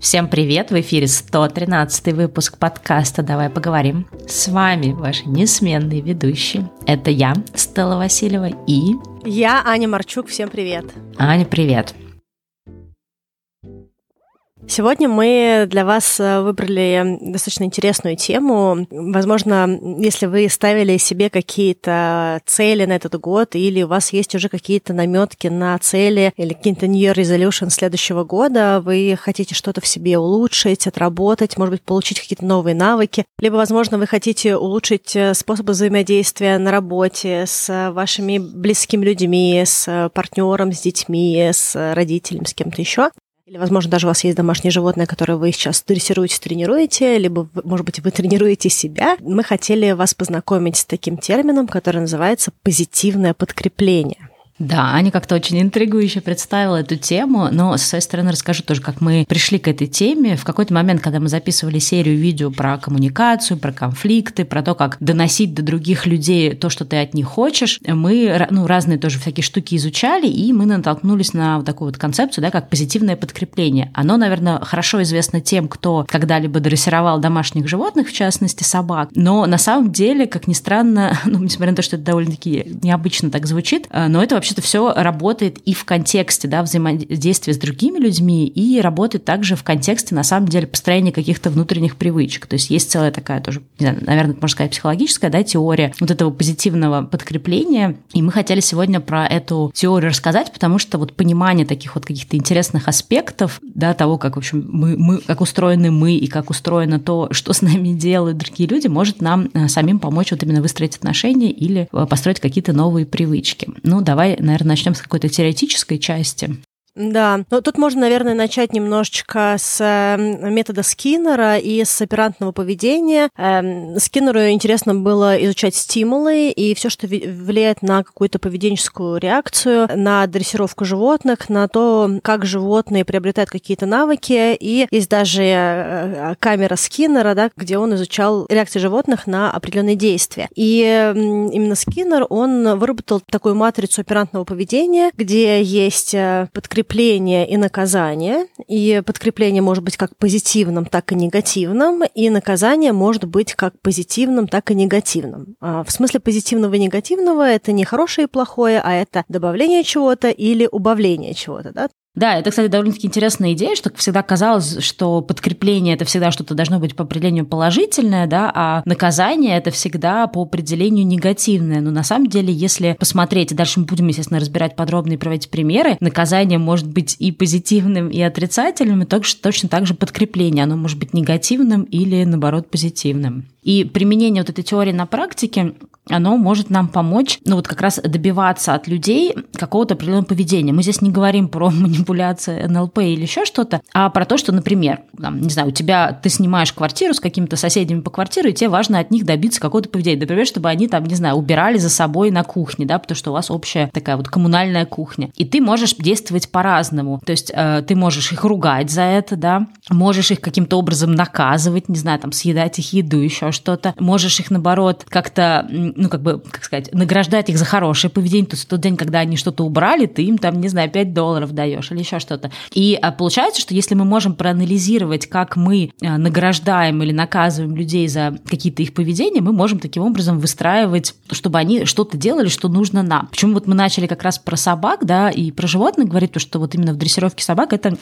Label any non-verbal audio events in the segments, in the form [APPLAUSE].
Всем привет! В эфире 113 выпуск подкаста «Давай поговорим». С вами ваши несменные ведущие. Это я, Стелла Васильева, и... Я, Аня Марчук. Всем привет! Аня, привет! Сегодня мы для вас э, выбрали достаточно интересную тему. Возможно, если вы ставили себе какие-то цели на этот год, или у вас есть уже какие-то наметки на цели или какие-то New Year Resolution следующего года, вы хотите что-то в себе улучшить, отработать, может быть, получить какие-то новые навыки, либо, возможно, вы хотите улучшить э, способы взаимодействия на работе с вашими близкими людьми, с партнером, с детьми, с родителями, с кем-то еще. Или, возможно, даже у вас есть домашнее животное, которое вы сейчас дрессируете, тренируете, либо, может быть, вы тренируете себя. Мы хотели вас познакомить с таким термином, который называется позитивное подкрепление. Да, Аня как-то очень интригующе представила эту тему, но со своей стороны расскажу тоже, как мы пришли к этой теме. В какой-то момент, когда мы записывали серию видео про коммуникацию, про конфликты, про то, как доносить до других людей то, что ты от них хочешь, мы ну, разные тоже всякие штуки изучали, и мы натолкнулись на вот такую вот концепцию, да, как позитивное подкрепление. Оно, наверное, хорошо известно тем, кто когда-либо дрессировал домашних животных, в частности собак, но на самом деле, как ни странно, [LAUGHS] ну, несмотря на то, что это довольно-таки необычно так звучит, э, но это вообще вообще-то все работает и в контексте да, взаимодействия с другими людьми, и работает также в контексте, на самом деле, построения каких-то внутренних привычек. То есть есть целая такая тоже, не знаю, наверное, можно сказать, психологическая да, теория вот этого позитивного подкрепления. И мы хотели сегодня про эту теорию рассказать, потому что вот понимание таких вот каких-то интересных аспектов, да, того, как, в общем, мы, мы, как устроены мы и как устроено то, что с нами делают другие люди, может нам э, самим помочь вот именно выстроить отношения или э, построить какие-то новые привычки. Ну, давай наверное, начнем с какой-то теоретической части. Да, но тут можно, наверное, начать немножечко с эм, метода Скиннера и с оперантного поведения. Эм, Скиннеру интересно было изучать стимулы и все, что влияет на какую-то поведенческую реакцию, на дрессировку животных, на то, как животные приобретают какие-то навыки. И есть даже э, камера Скиннера, да, где он изучал реакции животных на определенные действия. И именно Скиннер, он выработал такую матрицу оперантного поведения, где есть э, подкрепление подкрепление и наказание. И подкрепление может быть как позитивным, так и негативным. И наказание может быть как позитивным, так и негативным. А в смысле позитивного и негативного это не хорошее и плохое, а это добавление чего-то или убавление чего-то. Да? Да, это, кстати, довольно-таки интересная идея, что всегда казалось, что подкрепление это всегда что-то должно быть по определению положительное, да, а наказание это всегда по определению негативное. Но на самом деле, если посмотреть, и дальше мы будем, естественно, разбирать подробно и проводить примеры, наказание может быть и позитивным, и отрицательным, и точно, точно так же подкрепление. Оно может быть негативным или, наоборот, позитивным. И применение вот этой теории на практике оно может нам помочь, ну вот как раз добиваться от людей какого-то определенного поведения. Мы здесь не говорим про [LAUGHS] манипуляции НЛП или еще что-то, а про то, что, например, там, не знаю, у тебя ты снимаешь квартиру с какими-то соседями по квартире, и тебе важно от них добиться какого-то поведения. Например, чтобы они там, не знаю, убирали за собой на кухне, да, потому что у вас общая такая вот коммунальная кухня. И ты можешь действовать по-разному. То есть э, ты можешь их ругать за это, да, можешь их каким-то образом наказывать, не знаю, там, съедать их еду, еще что-то. Можешь их, наоборот, как-то ну, как бы, как сказать, награждать их за хорошее поведение. То есть тот день, когда они что-то убрали, ты им там, не знаю, 5 долларов даешь или еще что-то. И а, получается, что если мы можем проанализировать, как мы а, награждаем или наказываем людей за какие-то их поведения, мы можем таким образом выстраивать, чтобы они что-то делали, что нужно нам. Почему вот мы начали как раз про собак, да, и про животных говорить, то, что вот именно в дрессировке собак это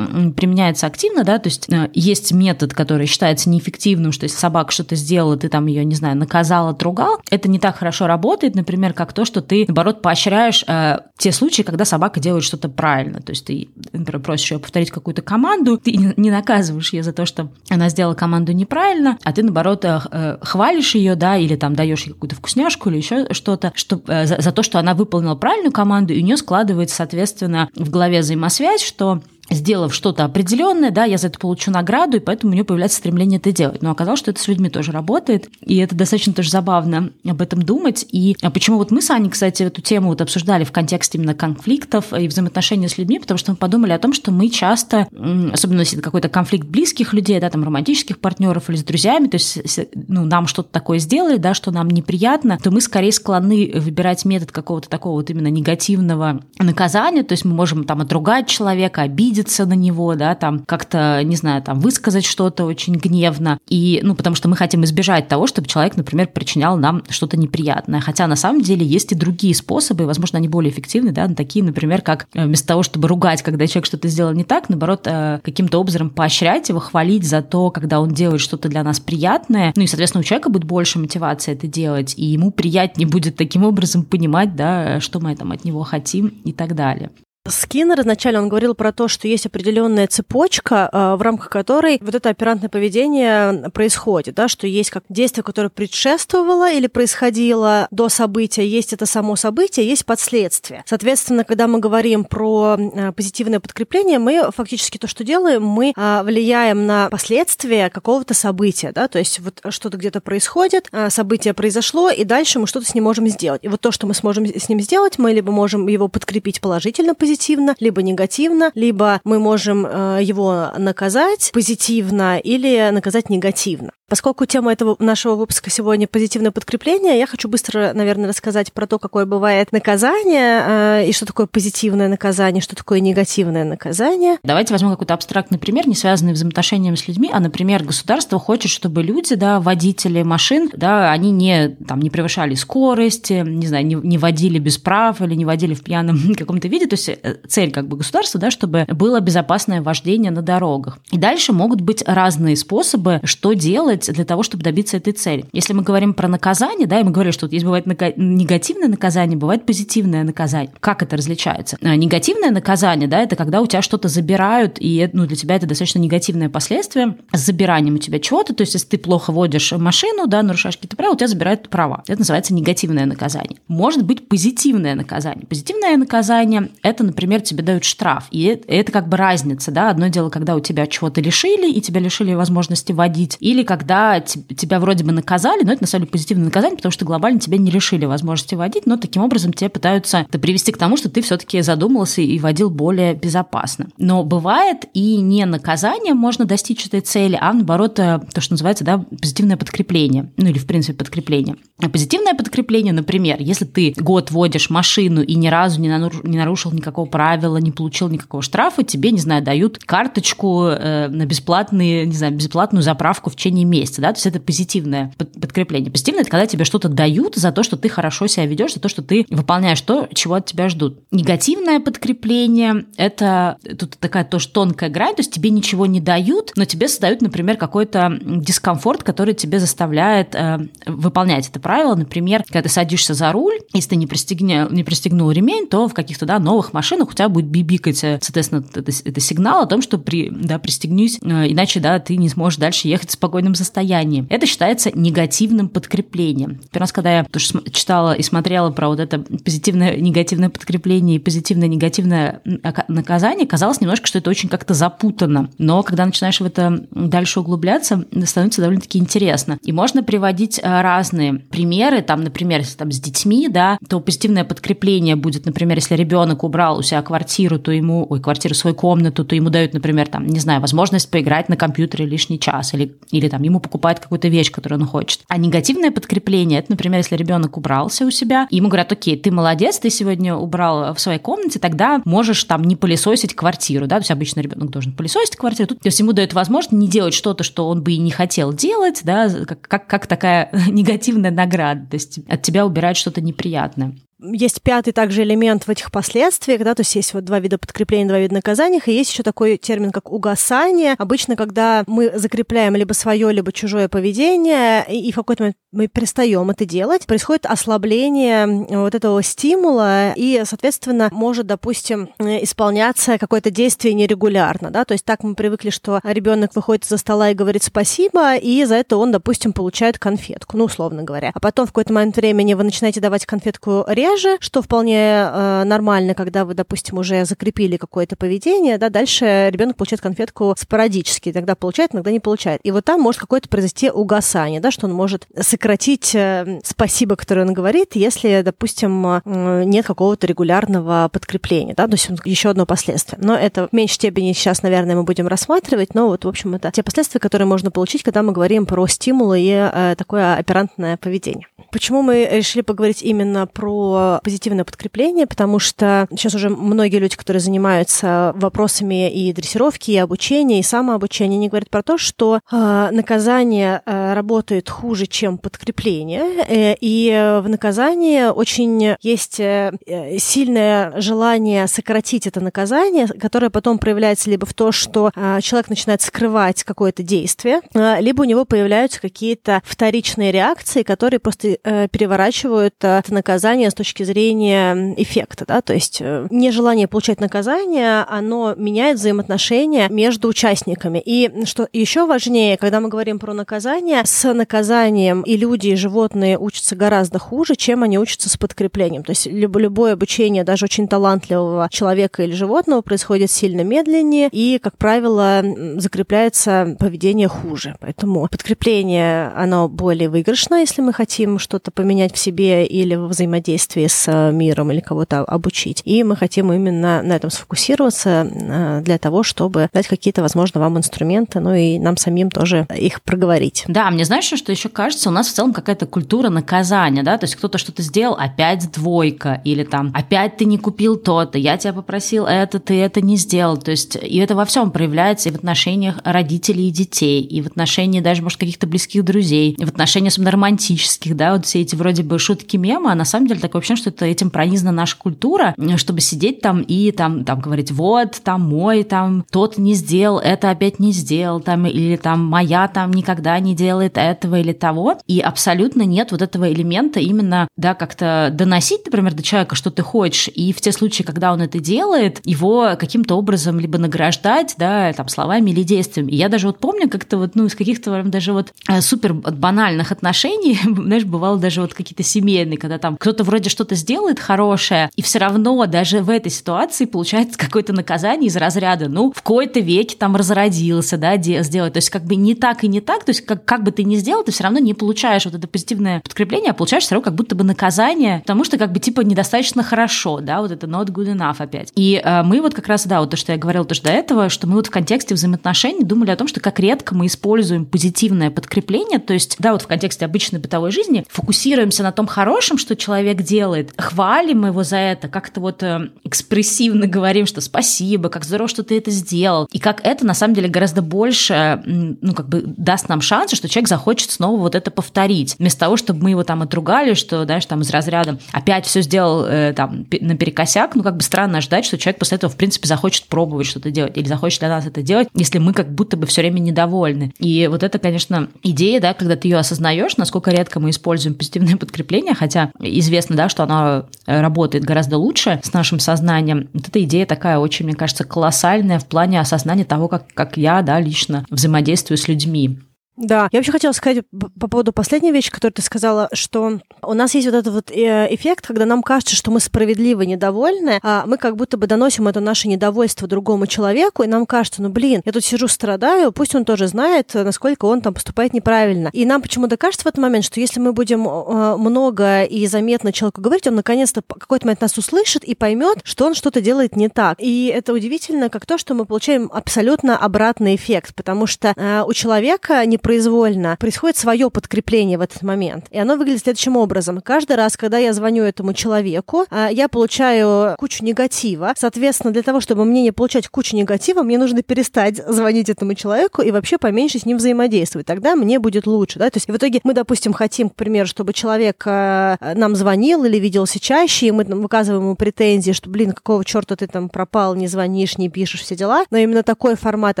применяется активно, да, то есть э, есть метод, который считается неэффективным, что если собака что-то сделала, ты там ее, не знаю, наказал, отругал, это не так так хорошо работает, например, как то, что ты, наоборот, поощряешь э, те случаи, когда собака делает что-то правильно. То есть ты, например, просишь ее повторить какую-то команду, ты не наказываешь ее за то, что она сделала команду неправильно, а ты, наоборот, э, э хвалишь ее, да, или там даешь ей какую-то вкусняшку или еще что-то, что, э, за, за то, что она выполнила правильную команду, и у нее складывается, соответственно, в голове взаимосвязь, что сделав что-то определенное, да, я за это получу награду, и поэтому у нее появляется стремление это делать. Но оказалось, что это с людьми тоже работает, и это достаточно тоже забавно об этом думать. И а почему вот мы с Аней, кстати, эту тему вот обсуждали в контексте именно конфликтов и взаимоотношений с людьми, потому что мы подумали о том, что мы часто, особенно если это какой-то конфликт близких людей, да, там романтических партнеров или с друзьями, то есть ну, нам что-то такое сделали, да, что нам неприятно, то мы скорее склонны выбирать метод какого-то такого вот именно негативного наказания, то есть мы можем там отругать человека, обидеть обидеться на него, да, там как-то, не знаю, там высказать что-то очень гневно. И, ну, потому что мы хотим избежать того, чтобы человек, например, причинял нам что-то неприятное. Хотя на самом деле есть и другие способы, возможно, они более эффективны, да, такие, например, как э, вместо того, чтобы ругать, когда человек что-то сделал не так, наоборот, э, каким-то образом поощрять его, хвалить за то, когда он делает что-то для нас приятное. Ну и, соответственно, у человека будет больше мотивации это делать, и ему приятнее будет таким образом понимать, да, что мы там от него хотим и так далее. Скиннер изначально он говорил про то, что есть определенная цепочка, э, в рамках которой вот это оперантное поведение происходит, да, что есть как действие, которое предшествовало или происходило до события, есть это само событие, есть последствия. Соответственно, когда мы говорим про э, позитивное подкрепление, мы фактически то, что делаем, мы э, влияем на последствия какого-то события, да, то есть вот что-то где-то происходит, событие произошло, и дальше мы что-то с ним можем сделать. И вот то, что мы сможем с ним сделать, мы либо можем его подкрепить положительно, позитивно, позитивно, либо негативно, либо мы можем э, его наказать позитивно или наказать негативно. Поскольку тема этого нашего выпуска сегодня позитивное подкрепление, я хочу быстро, наверное, рассказать про то, какое бывает наказание э, и что такое позитивное наказание, что такое негативное наказание. Давайте возьмем какой-то абстрактный пример, не связанный взаимоотношениями с людьми, а, например, государство хочет, чтобы люди, да, водители машин, да, они не, там, не превышали скорость, не знаю, не, не водили без прав или не водили в пьяном [LAUGHS] каком-то виде. То есть э, цель как бы государства, да, чтобы было безопасное вождение на дорогах. И дальше могут быть разные способы, что делать делать для того, чтобы добиться этой цели. Если мы говорим про наказание, да, и мы говорили, что вот есть бывает негативное наказание, бывает позитивное наказание. Как это различается? А, негативное наказание, да, это когда у тебя что-то забирают, и ну, для тебя это достаточно негативное последствие с забиранием у тебя чего-то. То есть, если ты плохо водишь машину, да, нарушаешь какие-то правила, у тебя забирают права. Это называется негативное наказание. Может быть позитивное наказание. Позитивное наказание – это, например, тебе дают штраф. И это как бы разница, да. Одно дело, когда у тебя чего-то лишили, и тебя лишили возможности водить, или когда когда тебя вроде бы наказали, но это на самом деле позитивное наказание, потому что глобально тебя не решили возможности водить, но таким образом тебя пытаются привести к тому, что ты все-таки задумался и водил более безопасно. Но бывает и не наказание можно достичь этой цели, а наоборот э, то, что называется да, позитивное подкрепление, ну или в принципе подкрепление. А позитивное подкрепление, например, если ты год водишь машину и ни разу не, нарушил никакого правила, не получил никакого штрафа, тебе, не знаю, дают карточку э, на бесплатные, не знаю, бесплатную заправку в течение месте, да, то есть это позитивное подкрепление. Позитивное – это когда тебе что-то дают за то, что ты хорошо себя ведешь, за то, что ты выполняешь то, чего от тебя ждут. Негативное подкрепление – это тут такая тоже тонкая грань, то есть тебе ничего не дают, но тебе создают, например, какой-то дискомфорт, который тебе заставляет э, выполнять это правило. Например, когда ты садишься за руль, если ты не, пристегни, не пристегнул ремень, то в каких-то да, новых машинах у тебя будет бибикать, э, соответственно, это, это сигнал о том, что при, да, пристегнись, э, иначе да, ты не сможешь дальше ехать в спокойном состоянии. Это считается негативным подкреплением. Первый раз, когда я тоже читала и смотрела про вот это позитивное, негативное подкрепление и позитивное, негативное наказание, казалось немножко, что это очень как-то запутано. Но когда начинаешь в это дальше углубляться, становится довольно-таки интересно. И можно приводить э, разные примеры. Там, например, если там с детьми, да, то позитивное подкрепление будет, например, если ребенок убрал у себя квартиру, то ему, ой, квартиру, свою комнату, то ему дают, например, там, не знаю, возможность поиграть на компьютере лишний час или, или там ему покупает какую-то вещь, которую он хочет. А негативное подкрепление, это, например, если ребенок убрался у себя, ему говорят, окей, ты молодец, ты сегодня убрал в своей комнате, тогда можешь там не пылесосить квартиру, да, то есть обычно ребенок должен пылесосить квартиру, тут то есть ему дают возможность не делать что-то, что он бы и не хотел делать, да, как, как, как такая [LAUGHS] негативная награда, то есть от тебя убирают что-то неприятное есть пятый также элемент в этих последствиях, да, то есть есть вот два вида подкрепления, два вида наказания, и есть еще такой термин, как угасание. Обычно, когда мы закрепляем либо свое, либо чужое поведение, и, в какой-то момент мы перестаем это делать, происходит ослабление вот этого стимула, и, соответственно, может, допустим, исполняться какое-то действие нерегулярно, да, то есть так мы привыкли, что ребенок выходит за стола и говорит спасибо, и за это он, допустим, получает конфетку, ну, условно говоря. А потом в какой-то момент времени вы начинаете давать конфетку реже, что вполне э, нормально, когда вы, допустим, уже закрепили какое-то поведение, да, дальше ребенок получает конфетку спорадически, иногда получает, иногда не получает. И вот там может какое-то произойти угасание, да, что он может сократить э, спасибо, которое он говорит, если, допустим, э, нет какого-то регулярного подкрепления, да, то есть еще одно последствие. Но это в меньшей степени сейчас, наверное, мы будем рассматривать, но вот, в общем, это те последствия, которые можно получить, когда мы говорим про стимулы и э, такое оперантное поведение. Почему мы решили поговорить именно про позитивное подкрепление, потому что сейчас уже многие люди, которые занимаются вопросами и дрессировки, и обучения, и самообучения, они говорят про то, что э, наказание э, работает хуже, чем подкрепление, э, и в наказании очень есть э, сильное желание сократить это наказание, которое потом проявляется либо в то, что э, человек начинает скрывать какое-то действие, э, либо у него появляются какие-то вторичные реакции, которые просто э, переворачивают э, это наказание с точки зрения эффекта, да, то есть э, нежелание получать наказание, оно меняет взаимоотношения между участниками. И что еще важнее, когда мы говорим про наказание, с наказанием и люди, и животные учатся гораздо хуже, чем они учатся с подкреплением. То есть любое обучение даже очень талантливого человека или животного происходит сильно медленнее, и, как правило, закрепляется поведение хуже. Поэтому подкрепление, оно более выигрышно, если мы хотим что-то поменять в себе или в взаимодействии с миром, или кого-то обучить. И мы хотим именно на этом сфокусироваться э, для того, чтобы дать какие-то, возможно, вам инструменты, ну и нам самим тоже их проговорить. Да, мне знаешь, что еще кажется, у нас в целом какая-то культура наказания, да, то есть кто-то что-то сделал, опять двойка, или там опять ты не купил то-то, я тебя попросил это, ты это не сделал, то есть и это во всем проявляется и в отношениях родителей и детей, и в отношении даже, может, каких-то близких друзей, и в отношениях особенно романтических, да, вот все эти вроде бы шутки мема, а на самом деле такое ощущение, что это этим пронизана наша культура, чтобы сидеть там и там, там говорить, вот, там мой, там тот не сделал, это опять не сделал, там, или там моя там никогда не делает этого или того, и абсолютно нет вот этого элемента именно, да, как-то доносить, например, до человека, что ты хочешь, и в те случаи, когда он это делает, его каким-то образом либо награждать, да, там, словами или действиями. И я даже вот помню как-то вот, ну, из каких-то даже вот э, супер банальных отношений, [LAUGHS] знаешь, бывало даже вот какие-то семейные, когда там кто-то вроде что-то сделает хорошее, и все равно даже в этой ситуации получается какое-то наказание из разряда, ну, в кои-то веке там разродился, да, сделать. То есть как бы не так и не так, то есть как, как бы ты ни сделал, ты все равно не получаешь вот это позитивное подкрепление, а получаешь все равно как будто бы наказание, потому что как бы типа недостаточно хорошо, да, вот это not good enough опять. И э, мы вот как раз, да, вот то, что я говорила тоже до этого, что мы вот в контексте взаимоотношений думали о том, что как редко мы используем позитивное подкрепление, то есть, да, вот в контексте обычной бытовой жизни фокусируемся на том хорошем, что человек делает, хвалим его за это, как-то вот э, экспрессивно [LAUGHS] говорим, что спасибо, как здорово, что ты это сделал, и как это на самом деле гораздо больше, ну, как бы даст нам шанс, что человек захочет снова вот это повторить, вместо того, чтобы мы его там отругали, что, знаешь, там из разряда опять все сделал э, там наперекосяк, ну, как бы странно ждать, что человек после этого, в принципе, захочет пробовать что-то делать или захочет для нас это делать, если мы как будто бы все время недовольны. И вот это, конечно, идея, да, когда ты ее осознаешь, насколько редко мы используем позитивное подкрепление, хотя известно, да, что оно работает гораздо лучше с нашим сознанием. Вот эта идея такая очень, мне кажется, колоссальная в плане осознания того, как, как я, да, лично взаимодействую с людьми. Да, я вообще хотела сказать по поводу последней вещи, которую ты сказала, что у нас есть вот этот вот э, эффект, когда нам кажется, что мы справедливо недовольны, а мы как будто бы доносим это наше недовольство другому человеку, и нам кажется, ну блин, я тут сижу, страдаю, пусть он тоже знает, насколько он там поступает неправильно. И нам почему-то кажется в этот момент, что если мы будем много и заметно человеку говорить, он наконец-то какой-то момент нас услышит и поймет, что он что-то делает не так. И это удивительно, как то, что мы получаем абсолютно обратный эффект, потому что э, у человека не произвольно происходит свое подкрепление в этот момент. И оно выглядит следующим образом. Каждый раз, когда я звоню этому человеку, а, я получаю кучу негатива. Соответственно, для того, чтобы мне не получать кучу негатива, мне нужно перестать звонить этому человеку и вообще поменьше с ним взаимодействовать. Тогда мне будет лучше. Да? То есть в итоге мы, допустим, хотим, к примеру, чтобы человек а, нам звонил или виделся чаще, и мы выказываем ему претензии, что, блин, какого черта ты там пропал, не звонишь, не пишешь, все дела. Но именно такой формат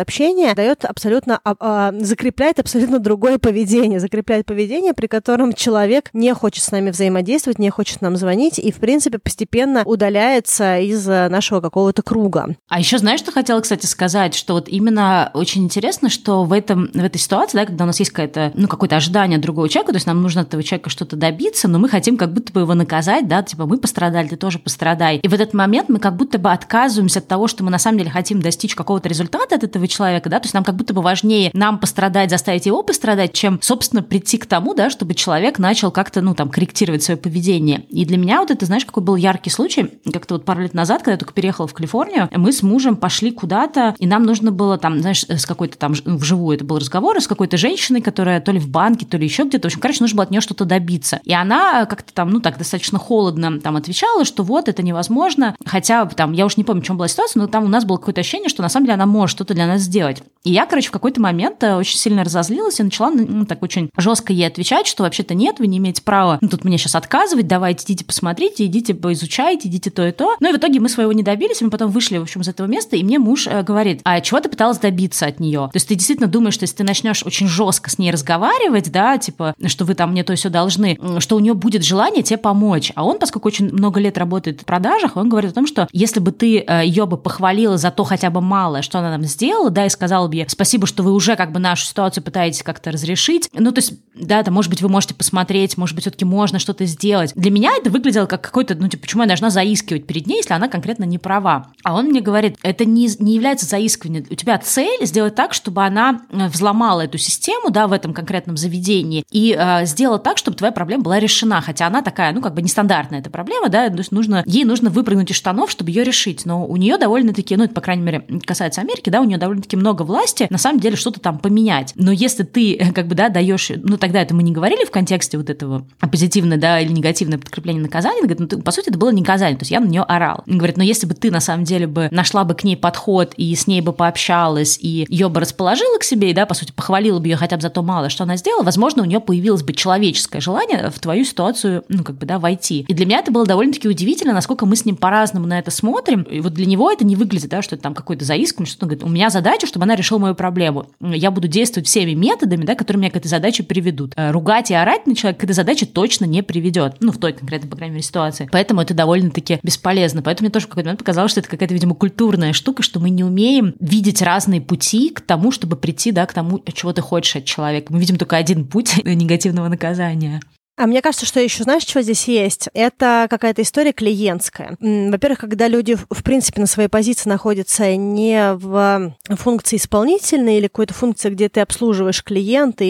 общения дает абсолютно, а, закрепляет абсолютно абсолютно другое поведение, закрепляет поведение, при котором человек не хочет с нами взаимодействовать, не хочет нам звонить и, в принципе, постепенно удаляется из э, нашего какого-то круга. А еще знаешь, что хотела, кстати, сказать, что вот именно очень интересно, что в, этом, в этой ситуации, да, когда у нас есть какое-то, ну, какое-то ожидание другого человека, то есть нам нужно от этого человека что-то добиться, но мы хотим как будто бы его наказать, да, типа мы пострадали, ты тоже пострадай. И в этот момент мы как будто бы отказываемся от того, что мы на самом деле хотим достичь какого-то результата от этого человека, да, то есть нам как будто бы важнее нам пострадать, заставить пойти его пострадать, чем, собственно, прийти к тому, да, чтобы человек начал как-то, ну, там, корректировать свое поведение. И для меня вот это, знаешь, какой был яркий случай, как-то вот пару лет назад, когда я только переехала в Калифорнию, мы с мужем пошли куда-то, и нам нужно было там, знаешь, с какой-то там, ну, вживую это был разговор, с какой-то женщиной, которая то ли в банке, то ли еще где-то, в общем, короче, нужно было от нее что-то добиться. И она как-то там, ну, так достаточно холодно там отвечала, что вот, это невозможно, хотя там, я уж не помню, в чем была ситуация, но там у нас было какое-то ощущение, что на самом деле она может что-то для нас сделать. И я, короче, в какой-то момент э, очень сильно разозлилась и начала, ну, так очень жестко ей отвечать, что вообще-то нет, вы не имеете права ну, тут мне сейчас отказывать, давайте идите посмотрите, идите поизучайте, идите то и то. Ну и в итоге мы своего не добились, мы потом вышли, в общем, из этого места, и мне муж э, говорит, а чего ты пыталась добиться от нее? То есть ты действительно думаешь, что если ты начнешь очень жестко с ней разговаривать, да, типа, что вы там мне то все должны, что у нее будет желание тебе помочь. А он, поскольку очень много лет работает в продажах, он говорит о том, что если бы ты э, ее бы похвалила за то хотя бы малое, что она нам сделала, да, и сказала бы ей спасибо, что вы уже как бы нашу ситуацию пытаетесь как-то разрешить. Ну, то есть, да, это, может быть, вы можете посмотреть, может быть, все-таки можно что-то сделать. Для меня это выглядело как какой-то, ну, типа, почему я должна заискивать перед ней, если она конкретно не права. А он мне говорит, это не, не является заискиванием. У тебя цель сделать так, чтобы она э, взломала эту систему, да, в этом конкретном заведении и э, сделала так, чтобы твоя проблема была решена. Хотя она такая, ну, как бы нестандартная эта проблема, да, то есть нужно, ей нужно выпрыгнуть из штанов, чтобы ее решить. Но у нее довольно-таки, ну, это, по крайней мере, касается Америки, да, у нее довольно-таки много власти, на самом деле, что-то там поменять. Но если ты, э, как бы, да, даешь, ну, тогда это мы не говорили в контексте вот этого позитивное, да, или негативное подкрепление наказания, говорит, ну, ты, по сути, это было не наказание, то есть я на нее орал. Он говорит, но если бы ты, на самом деле, бы нашла бы к ней подход и с ней бы пообщалась, и ее бы расположила к себе, и, да, по сути, похвалила бы ее хотя бы за то малое, что она сделала, возможно, у нее появилось бы человеческое желание в твою ситуацию, ну, как бы, да, войти. И для меня это было довольно-таки удивительно, насколько мы с ним по-разному на это смотрим. И вот для него это не выглядит, да, что это там какой-то заискивание, что он говорит, у меня задача, чтобы она решила мою проблему. Я буду действовать всеми методами, да, которые меня к этой задаче приведут. Э, ругать и орать на человека к этой задаче точно не приведет. Ну, в той конкретной, по крайней мере, ситуации. Поэтому это довольно-таки бесполезно. Поэтому мне тоже в какой-то момент показалось, что это какая-то, видимо, культурная штука, что мы не умеем видеть разные пути к тому, чтобы прийти, да, к тому, чего ты хочешь от человека. Мы видим только один путь [LAUGHS] негативного наказания. А мне кажется, что еще знаешь, что здесь есть? Это какая-то история клиентская. Во-первых, когда люди, в принципе, на своей позиции находятся не в функции исполнительной или какой-то функции, где ты обслуживаешь клиента,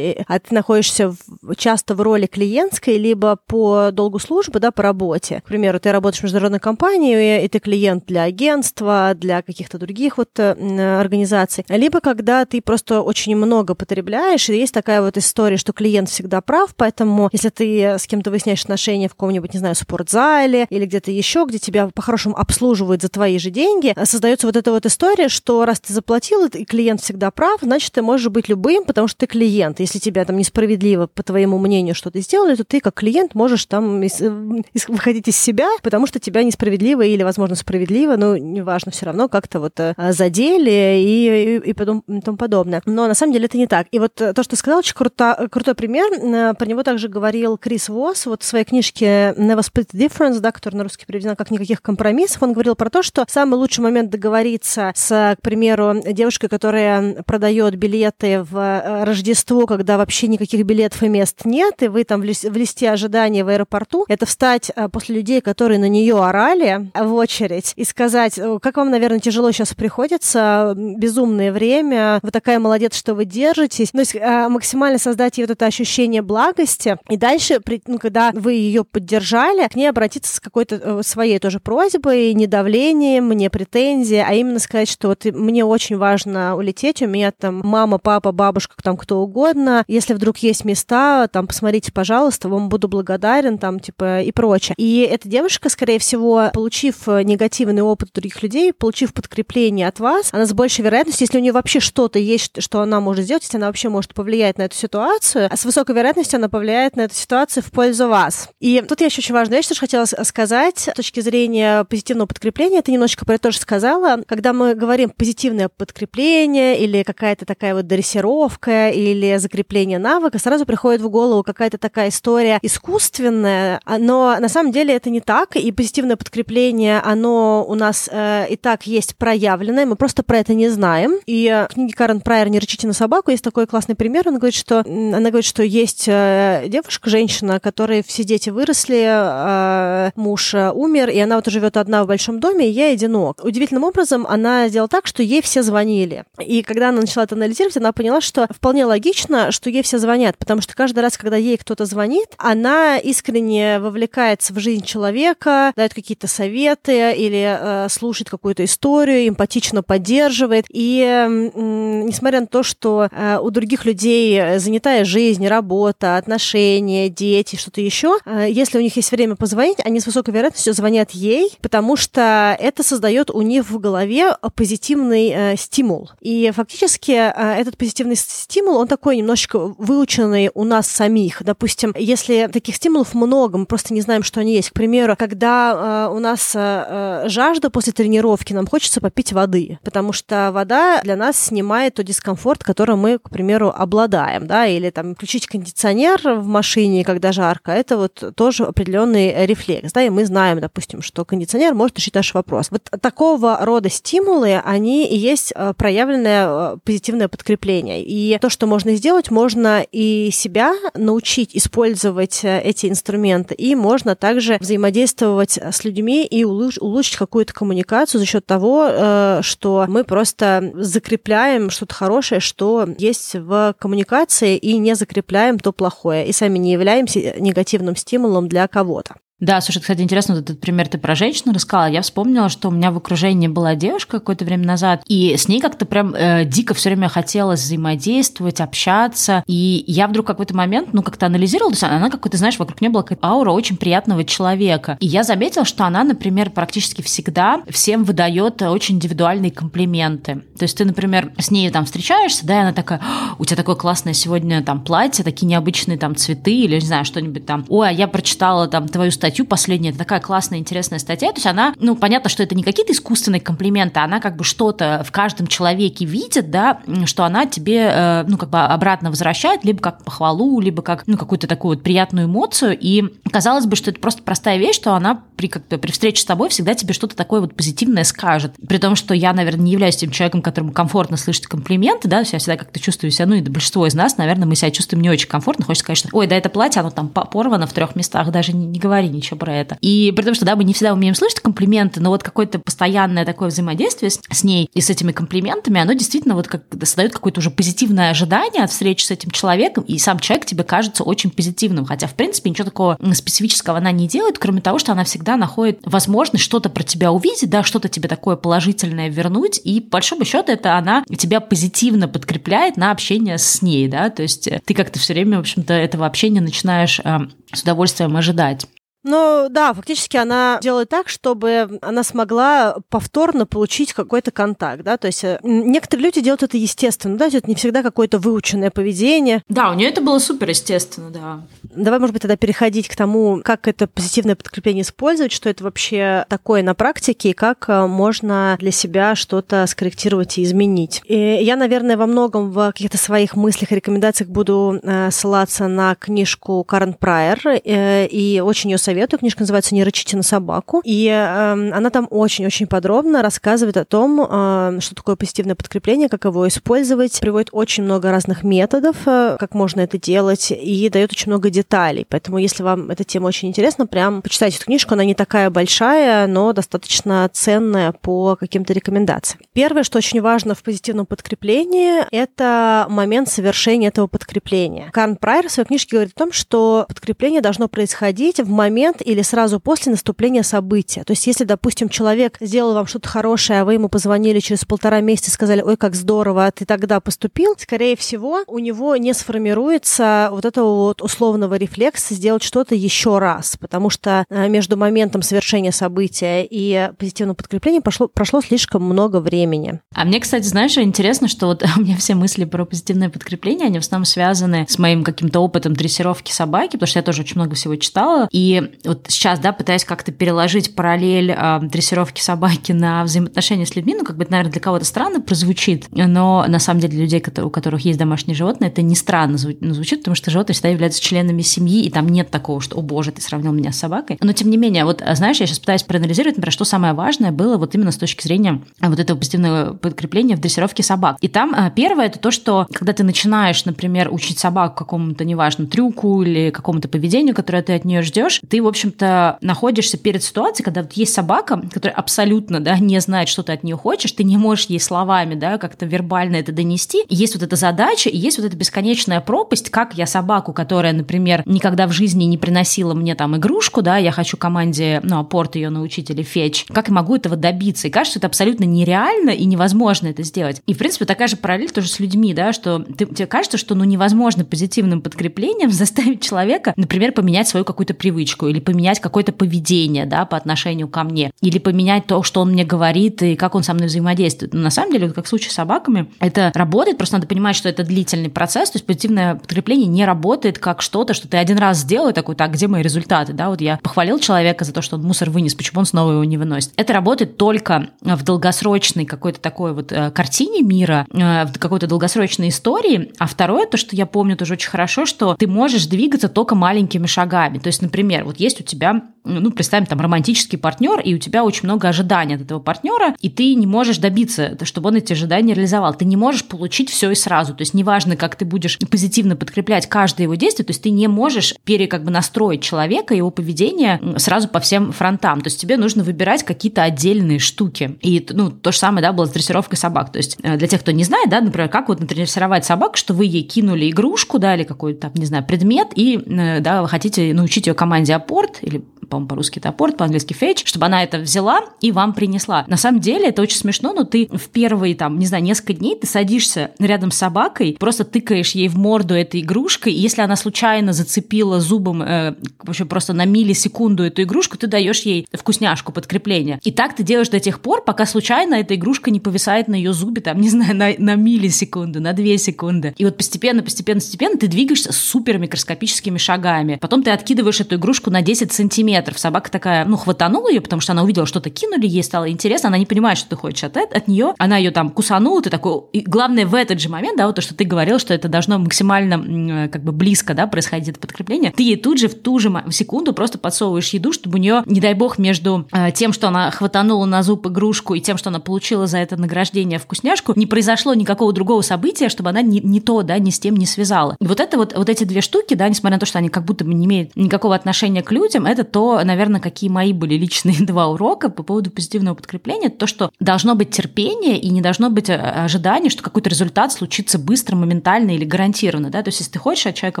а ты находишься в, часто в роли клиентской, либо по долгу службы, да, по работе. К примеру, ты работаешь в международной компании, и ты клиент для агентства, для каких-то других вот э, организаций. Либо когда ты просто очень много потребляешь, и есть такая вот история, что клиент всегда прав, поэтому если ты с кем-то выясняешь отношения в каком-нибудь, не знаю, спортзале или где-то еще, где тебя по-хорошему обслуживают за твои же деньги, создается вот эта вот история, что раз ты заплатил, и клиент всегда прав, значит, ты можешь быть любым, потому что ты клиент. Если тебя там несправедливо, по твоему мнению, что-то сделали, то ты как клиент можешь там из, из, выходить из себя, потому что тебя несправедливо или, возможно, справедливо, но неважно, все равно как-то вот э, задели и, и, и потом, и тому подобное. Но на самом деле это не так. И вот то, что ты сказал, очень круто, крутой пример. Э, про него также говорил говорил Крис Восс вот в своей книжке Never Split Difference, да, которая на русский переведена как «Никаких компромиссов», он говорил про то, что самый лучший момент договориться с, к примеру, девушкой, которая продает билеты в э, Рождество, когда вообще никаких билетов и мест нет, и вы там в, лис- в листе ожидания в аэропорту, это встать э, после людей, которые на нее орали в очередь, и сказать, как вам, наверное, тяжело сейчас приходится, безумное время, вы такая молодец, что вы держитесь. То есть э, максимально создать ей вот это ощущение благости, и дальше ну, когда вы ее поддержали, к ней обратиться с какой-то э, своей тоже просьбой, не давлением, не претензией, а именно сказать, что вот мне очень важно улететь, у меня там мама, папа, бабушка, там кто угодно, если вдруг есть места, там, посмотрите, пожалуйста, вам буду благодарен, там, типа, и прочее. И эта девушка, скорее всего, получив негативный опыт других людей, получив подкрепление от вас, она с большей вероятностью, если у нее вообще что-то есть, что она может сделать, если она вообще может повлиять на эту ситуацию, а с высокой вероятностью она повлияет на эту ситуации в пользу вас. И тут я еще очень важную вещь тоже хотела сказать с точки зрения позитивного подкрепления. Ты немножечко про это тоже сказала. Когда мы говорим позитивное подкрепление или какая-то такая вот дрессировка или закрепление навыка, сразу приходит в голову какая-то такая история искусственная, но на самом деле это не так, и позитивное подкрепление, оно у нас э, и так есть проявленное, мы просто про это не знаем. И в книге Карен Прайер «Не рычите на собаку» есть такой классный пример, он говорит, что, она говорит, что есть э, девушка, девушка, женщина, которой все дети выросли, э, муж умер, и она вот живет одна в большом доме, и я одинок. Удивительным образом она сделала так, что ей все звонили. И когда она начала это анализировать, она поняла, что вполне логично, что ей все звонят, потому что каждый раз, когда ей кто-то звонит, она искренне вовлекается в жизнь человека, дает какие-то советы или э, слушает какую-то историю, эмпатично поддерживает. И э, несмотря на то, что э, у других людей занятая жизнь, работа, отношения, дети, что-то еще, э, если у них есть время позвонить, они с высокой вероятностью звонят ей, потому что это создает у них в голове позитивный э, стимул. И фактически э, этот позитивный стимул, он такой немножечко выученный у нас самих. Допустим, если таких стимулов много, мы просто не знаем, что они есть. К примеру, когда э, у нас жажда после тренировки, нам хочется попить воды, потому что вода для нас снимает тот дискомфорт, которым мы, к примеру, обладаем, да, или там включить кондиционер в машине, когда жарко, это вот тоже определенный рефлекс, да, и мы знаем, допустим, что кондиционер может решить наш вопрос. Вот такого рода стимулы, они и есть э, проявленное э, позитивное подкрепление. И то, что можно сделать, можно и себя научить использовать э, эти инструменты, и можно также взаимодействовать с людьми и улучшить какую-то коммуникацию за счет того, что мы просто закрепляем что-то хорошее, что есть в коммуникации, и не закрепляем то плохое, и сами не являемся негативным стимулом для кого-то. Да, слушай, кстати, интересно, вот этот пример ты про женщину рассказала. Я вспомнила, что у меня в окружении была девушка какое-то время назад, и с ней как-то прям э, дико все время хотелось взаимодействовать, общаться. И я вдруг какой-то момент, ну, как-то анализировала, то есть она какой-то, знаешь, вокруг нее была какая-то аура очень приятного человека. И я заметила, что она, например, практически всегда всем выдает очень индивидуальные комплименты. То есть ты, например, с ней там встречаешься, да, и она такая, у тебя такое классное сегодня там платье, такие необычные там цветы или, не знаю, что-нибудь там. Ой, а я прочитала там твою статью последняя, это такая классная, интересная статья. То есть она, ну, понятно, что это не какие-то искусственные комплименты, она как бы что-то в каждом человеке видит, да, что она тебе, э, ну, как бы обратно возвращает, либо как похвалу, либо как, ну, какую-то такую вот приятную эмоцию. И казалось бы, что это просто простая вещь, что она при, как при встрече с тобой всегда тебе что-то такое вот позитивное скажет. При том, что я, наверное, не являюсь тем человеком, которому комфортно слышать комплименты, да, я всегда как-то чувствую себя, ну, и большинство из нас, наверное, мы себя чувствуем не очень комфортно. Хочется сказать, что, ой, да это платье, оно там порвано в трех местах, даже не, не говори ничего про это. И при том, что, да, мы не всегда умеем слышать комплименты, но вот какое-то постоянное такое взаимодействие с, с ней и с этими комплиментами, оно действительно вот как создает какое-то уже позитивное ожидание от встречи с этим человеком, и сам человек тебе кажется очень позитивным, хотя, в принципе, ничего такого специфического она не делает, кроме того, что она всегда находит возможность что-то про тебя увидеть, да, что-то тебе такое положительное вернуть, и по большому счету это она тебя позитивно подкрепляет на общение с ней, да, то есть ты как-то все время, в общем-то, этого общения начинаешь э, с удовольствием ожидать. Ну да, фактически она делает так, чтобы она смогла повторно получить какой-то контакт, да, то есть э, некоторые люди делают это естественно, да, это не всегда какое-то выученное поведение. Да, у нее это было супер естественно, да. Давай, может быть, тогда переходить к тому, как это позитивное подкрепление использовать, что это вообще такое на практике, и как э, можно для себя что-то скорректировать и изменить. И я, наверное, во многом в каких-то своих мыслях и рекомендациях буду э, ссылаться на книжку Карен Прайер, и очень ее советую советую. Книжка называется «Не рычите на собаку». И э, она там очень-очень подробно рассказывает о том, э, что такое позитивное подкрепление, как его использовать. Приводит очень много разных методов, э, как можно это делать, и дает очень много деталей. Поэтому, если вам эта тема очень интересна, прям почитайте эту книжку. Она не такая большая, но достаточно ценная по каким-то рекомендациям. Первое, что очень важно в позитивном подкреплении, это момент совершения этого подкрепления. Карн Прайер в своей книжке говорит о том, что подкрепление должно происходить в момент момент или сразу после наступления события. То есть, если, допустим, человек сделал вам что-то хорошее, а вы ему позвонили через полтора месяца и сказали, ой, как здорово, а ты тогда поступил, скорее всего, у него не сформируется вот этого вот условного рефлекса сделать что-то еще раз, потому что э, между моментом совершения события и позитивным подкреплением прошло, прошло слишком много времени. А мне, кстати, знаешь, интересно, что вот [LAUGHS] у меня все мысли про позитивное подкрепление, они в основном связаны с моим каким-то опытом дрессировки собаки, потому что я тоже очень много всего читала, и вот сейчас, да, пытаясь как-то переложить параллель э, дрессировки собаки на взаимоотношения с людьми, ну, как бы, наверное, для кого-то странно прозвучит, но на самом деле для людей, у которых есть домашние животные, это не странно звучит, потому что животные всегда являются членами семьи, и там нет такого, что, о боже, ты сравнил меня с собакой. Но, тем не менее, вот, знаешь, я сейчас пытаюсь проанализировать, например, что самое важное было вот именно с точки зрения вот этого позитивного подкрепления в дрессировке собак. И там э, первое, это то, что когда ты начинаешь, например, учить собаку какому-то, неважно, трюку или какому-то поведению, которое ты от нее ждешь, ты, в общем-то, находишься перед ситуацией, когда вот есть собака, которая абсолютно, да, не знает, что ты от нее хочешь, ты не можешь ей словами, да, как-то вербально это донести. Есть вот эта задача, и есть вот эта бесконечная пропасть, как я собаку, которая, например, никогда в жизни не приносила мне там игрушку, да, я хочу команде, ну, апорт ее научить или фетч, как я могу этого добиться? И кажется, это абсолютно нереально и невозможно это сделать. И, в принципе, такая же параллель тоже с людьми, да, что ты, тебе кажется, что, ну, невозможно позитивным подкреплением [LAUGHS] заставить человека, например, поменять свою какую-то привычку или поменять какое-то поведение, да, по отношению ко мне, или поменять то, что он мне говорит и как он со мной взаимодействует. Но на самом деле, как в случае с собаками, это работает, просто надо понимать, что это длительный процесс, то есть позитивное подкрепление не работает как что-то, что ты один раз сделал, и такой, так, где мои результаты, да, вот я похвалил человека за то, что он мусор вынес, почему он снова его не выносит. Это работает только в долгосрочной какой-то такой вот э, картине мира, э, в какой-то долгосрочной истории. А второе, то, что я помню тоже очень хорошо, что ты можешь двигаться только маленькими шагами. То есть, например, вот есть у тебя ну, представим, там, романтический партнер, и у тебя очень много ожиданий от этого партнера, и ты не можешь добиться, чтобы он эти ожидания реализовал. Ты не можешь получить все и сразу. То есть, неважно, как ты будешь позитивно подкреплять каждое его действие, то есть, ты не можешь пере, как бы, настроить человека, его поведение сразу по всем фронтам. То есть, тебе нужно выбирать какие-то отдельные штуки. И, ну, то же самое, да, было с дрессировкой собак. То есть, э, для тех, кто не знает, да, например, как вот натренировать собаку, что вы ей кинули игрушку, да, или какой-то, не знаю, предмет, и, э, да, вы хотите научить ее команде апорт или по-моему, по-русски это апорт, по-английски fetch, чтобы она это взяла и вам принесла. На самом деле это очень смешно, но ты в первые, там, не знаю, несколько дней ты садишься рядом с собакой, просто тыкаешь ей в морду этой игрушкой, и если она случайно зацепила зубом э, вообще просто на миллисекунду эту игрушку, ты даешь ей вкусняшку подкрепления. И так ты делаешь до тех пор, пока случайно эта игрушка не повисает на ее зубе, там, [LAUGHS] не знаю, на, на миллисекунду, на две секунды. И вот постепенно, постепенно, постепенно ты двигаешься супер микроскопическими шагами. Потом ты откидываешь эту игрушку на 10 сантиметров метров. Собака такая, ну, хватанула ее, потому что она увидела, что-то кинули, ей стало интересно, она не понимает, что ты хочешь от, от нее. Она ее там кусанула, ты такой... И главное, в этот же момент, да, вот то, что ты говорил, что это должно максимально как бы близко, да, происходить это подкрепление, ты ей тут же в ту же секунду просто подсовываешь еду, чтобы у нее, не дай бог, между э, тем, что она хватанула на зуб игрушку и тем, что она получила за это награждение вкусняшку, не произошло никакого другого события, чтобы она не, не то, да, ни с тем не связала. И вот это вот, вот эти две штуки, да, несмотря на то, что они как будто бы не имеют никакого отношения к людям, это то, наверное, какие мои были личные [LAUGHS] два урока по поводу позитивного подкрепления, то, что должно быть терпение и не должно быть э, ожидания, что какой-то результат случится быстро, моментально или гарантированно, да, то есть если ты хочешь от человека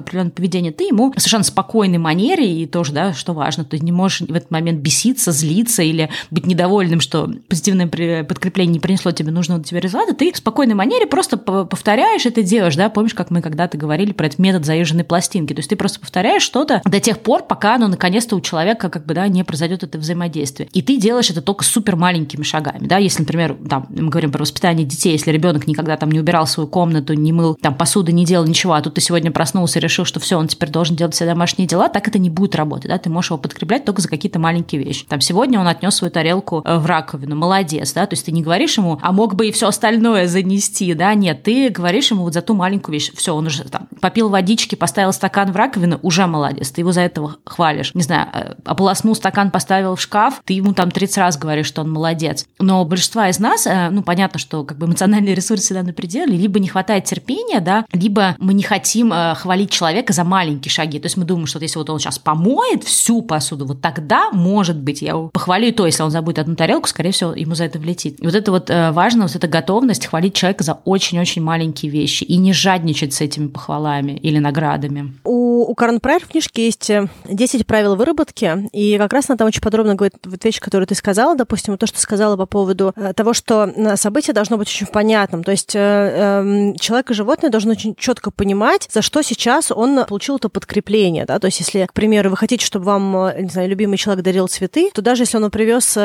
определенное поведение, ты ему в совершенно спокойной манере, и тоже, да, что важно, ты не можешь в этот момент беситься, злиться или быть недовольным, что позитивное подкрепление не принесло тебе нужного тебе результата, ты в спокойной манере просто повторяешь это делаешь, да, помнишь, как мы когда-то говорили про этот метод заезженной пластинки, то есть ты просто повторяешь что-то до тех пор, пока оно наконец-то у человека как бы, да, не произойдет это взаимодействие. И ты делаешь это только супер маленькими шагами, да, если, например, там, мы говорим про воспитание детей, если ребенок никогда там не убирал свою комнату, не мыл там посуды, не делал ничего, а тут ты сегодня проснулся и решил, что все, он теперь должен делать все домашние дела, так это не будет работать, да, ты можешь его подкреплять только за какие-то маленькие вещи. Там сегодня он отнес свою тарелку э, в раковину, молодец, да, то есть ты не говоришь ему, а мог бы и все остальное занести, да, нет, ты говоришь ему вот за ту маленькую вещь, все, он уже там попил водички, поставил стакан в раковину, уже молодец, ты его за это хвалишь, не знаю, э, ополоснул стакан, поставил в шкаф, ты ему там 30 раз говоришь, что он молодец. Но большинство из нас, э, ну, понятно, что как бы эмоциональный ресурс всегда на пределе, либо не хватает терпения, да, либо мы не хотим э, хвалить человека за маленькие шаги. То есть мы думаем, что вот если вот он сейчас помоет всю посуду, вот тогда, может быть, я его похвалю то, если он забудет одну тарелку, скорее всего, ему за это влетит. И вот это вот важно, вот эта готовность хвалить человека за очень-очень маленькие вещи и не жадничать с этими похвалами или наградами. У, у Карен Прайер в книжке есть 10 правил выработки, и как раз она там очень подробно говорит вот вещь, которую ты сказала, допустим, то, что сказала по поводу э, того, что э, событие должно быть очень понятным. То есть э, эм, человек и животное должны очень четко понимать, за что сейчас он получил это подкрепление. Да? То есть если, к примеру, вы хотите, чтобы вам, не знаю, любимый человек дарил цветы, то даже если он привез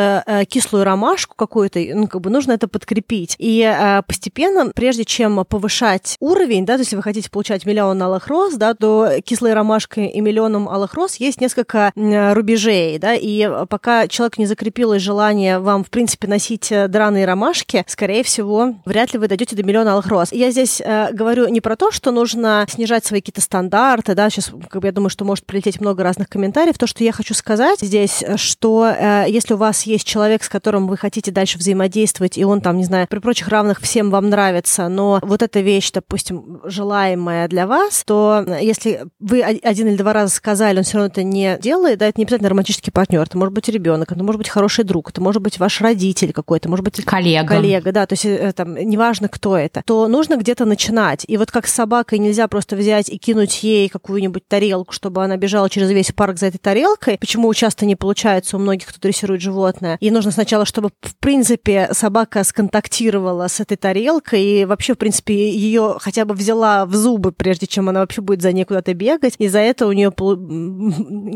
кислую ромашку какую-то, ну, как бы нужно это подкрепить. И постепенно, прежде чем повышать уровень, да, то есть если вы хотите получать миллион алых роз, да, то кислая белой ромашкой и миллионом алых роз есть несколько рубежей, да, и пока человек не закрепилось желание вам, в принципе, носить э, драные ромашки, скорее всего, вряд ли вы дойдете до миллиона алых роз. Я здесь э, говорю не про то, что нужно снижать свои какие-то стандарты, да, сейчас, как бы, я думаю, что может прилететь много разных комментариев. То, что я хочу сказать здесь, что э, если у вас есть человек, с которым вы хотите дальше взаимодействовать, и он там, не знаю, при прочих равных всем вам нравится, но вот эта вещь, допустим, желаемая для вас, то э, если вы один или два раза сказали, он все равно это не делает, да, это не обязательно романтический партнер, это может быть ребенок, это может быть хороший друг, это может быть ваш родитель какой-то, может быть коллега. Коллега, да, то есть э, там неважно, кто это, то нужно где-то начинать. И вот как с собакой нельзя просто взять и кинуть ей какую-нибудь тарелку, чтобы она бежала через весь парк за этой тарелкой, почему часто не получается у многих, кто дрессирует животное. И нужно сначала, чтобы, в принципе, собака сконтактировала с этой тарелкой и вообще, в принципе, ее хотя бы взяла в зубы, прежде чем она вообще будет за ней куда-то бегать. И за это у нее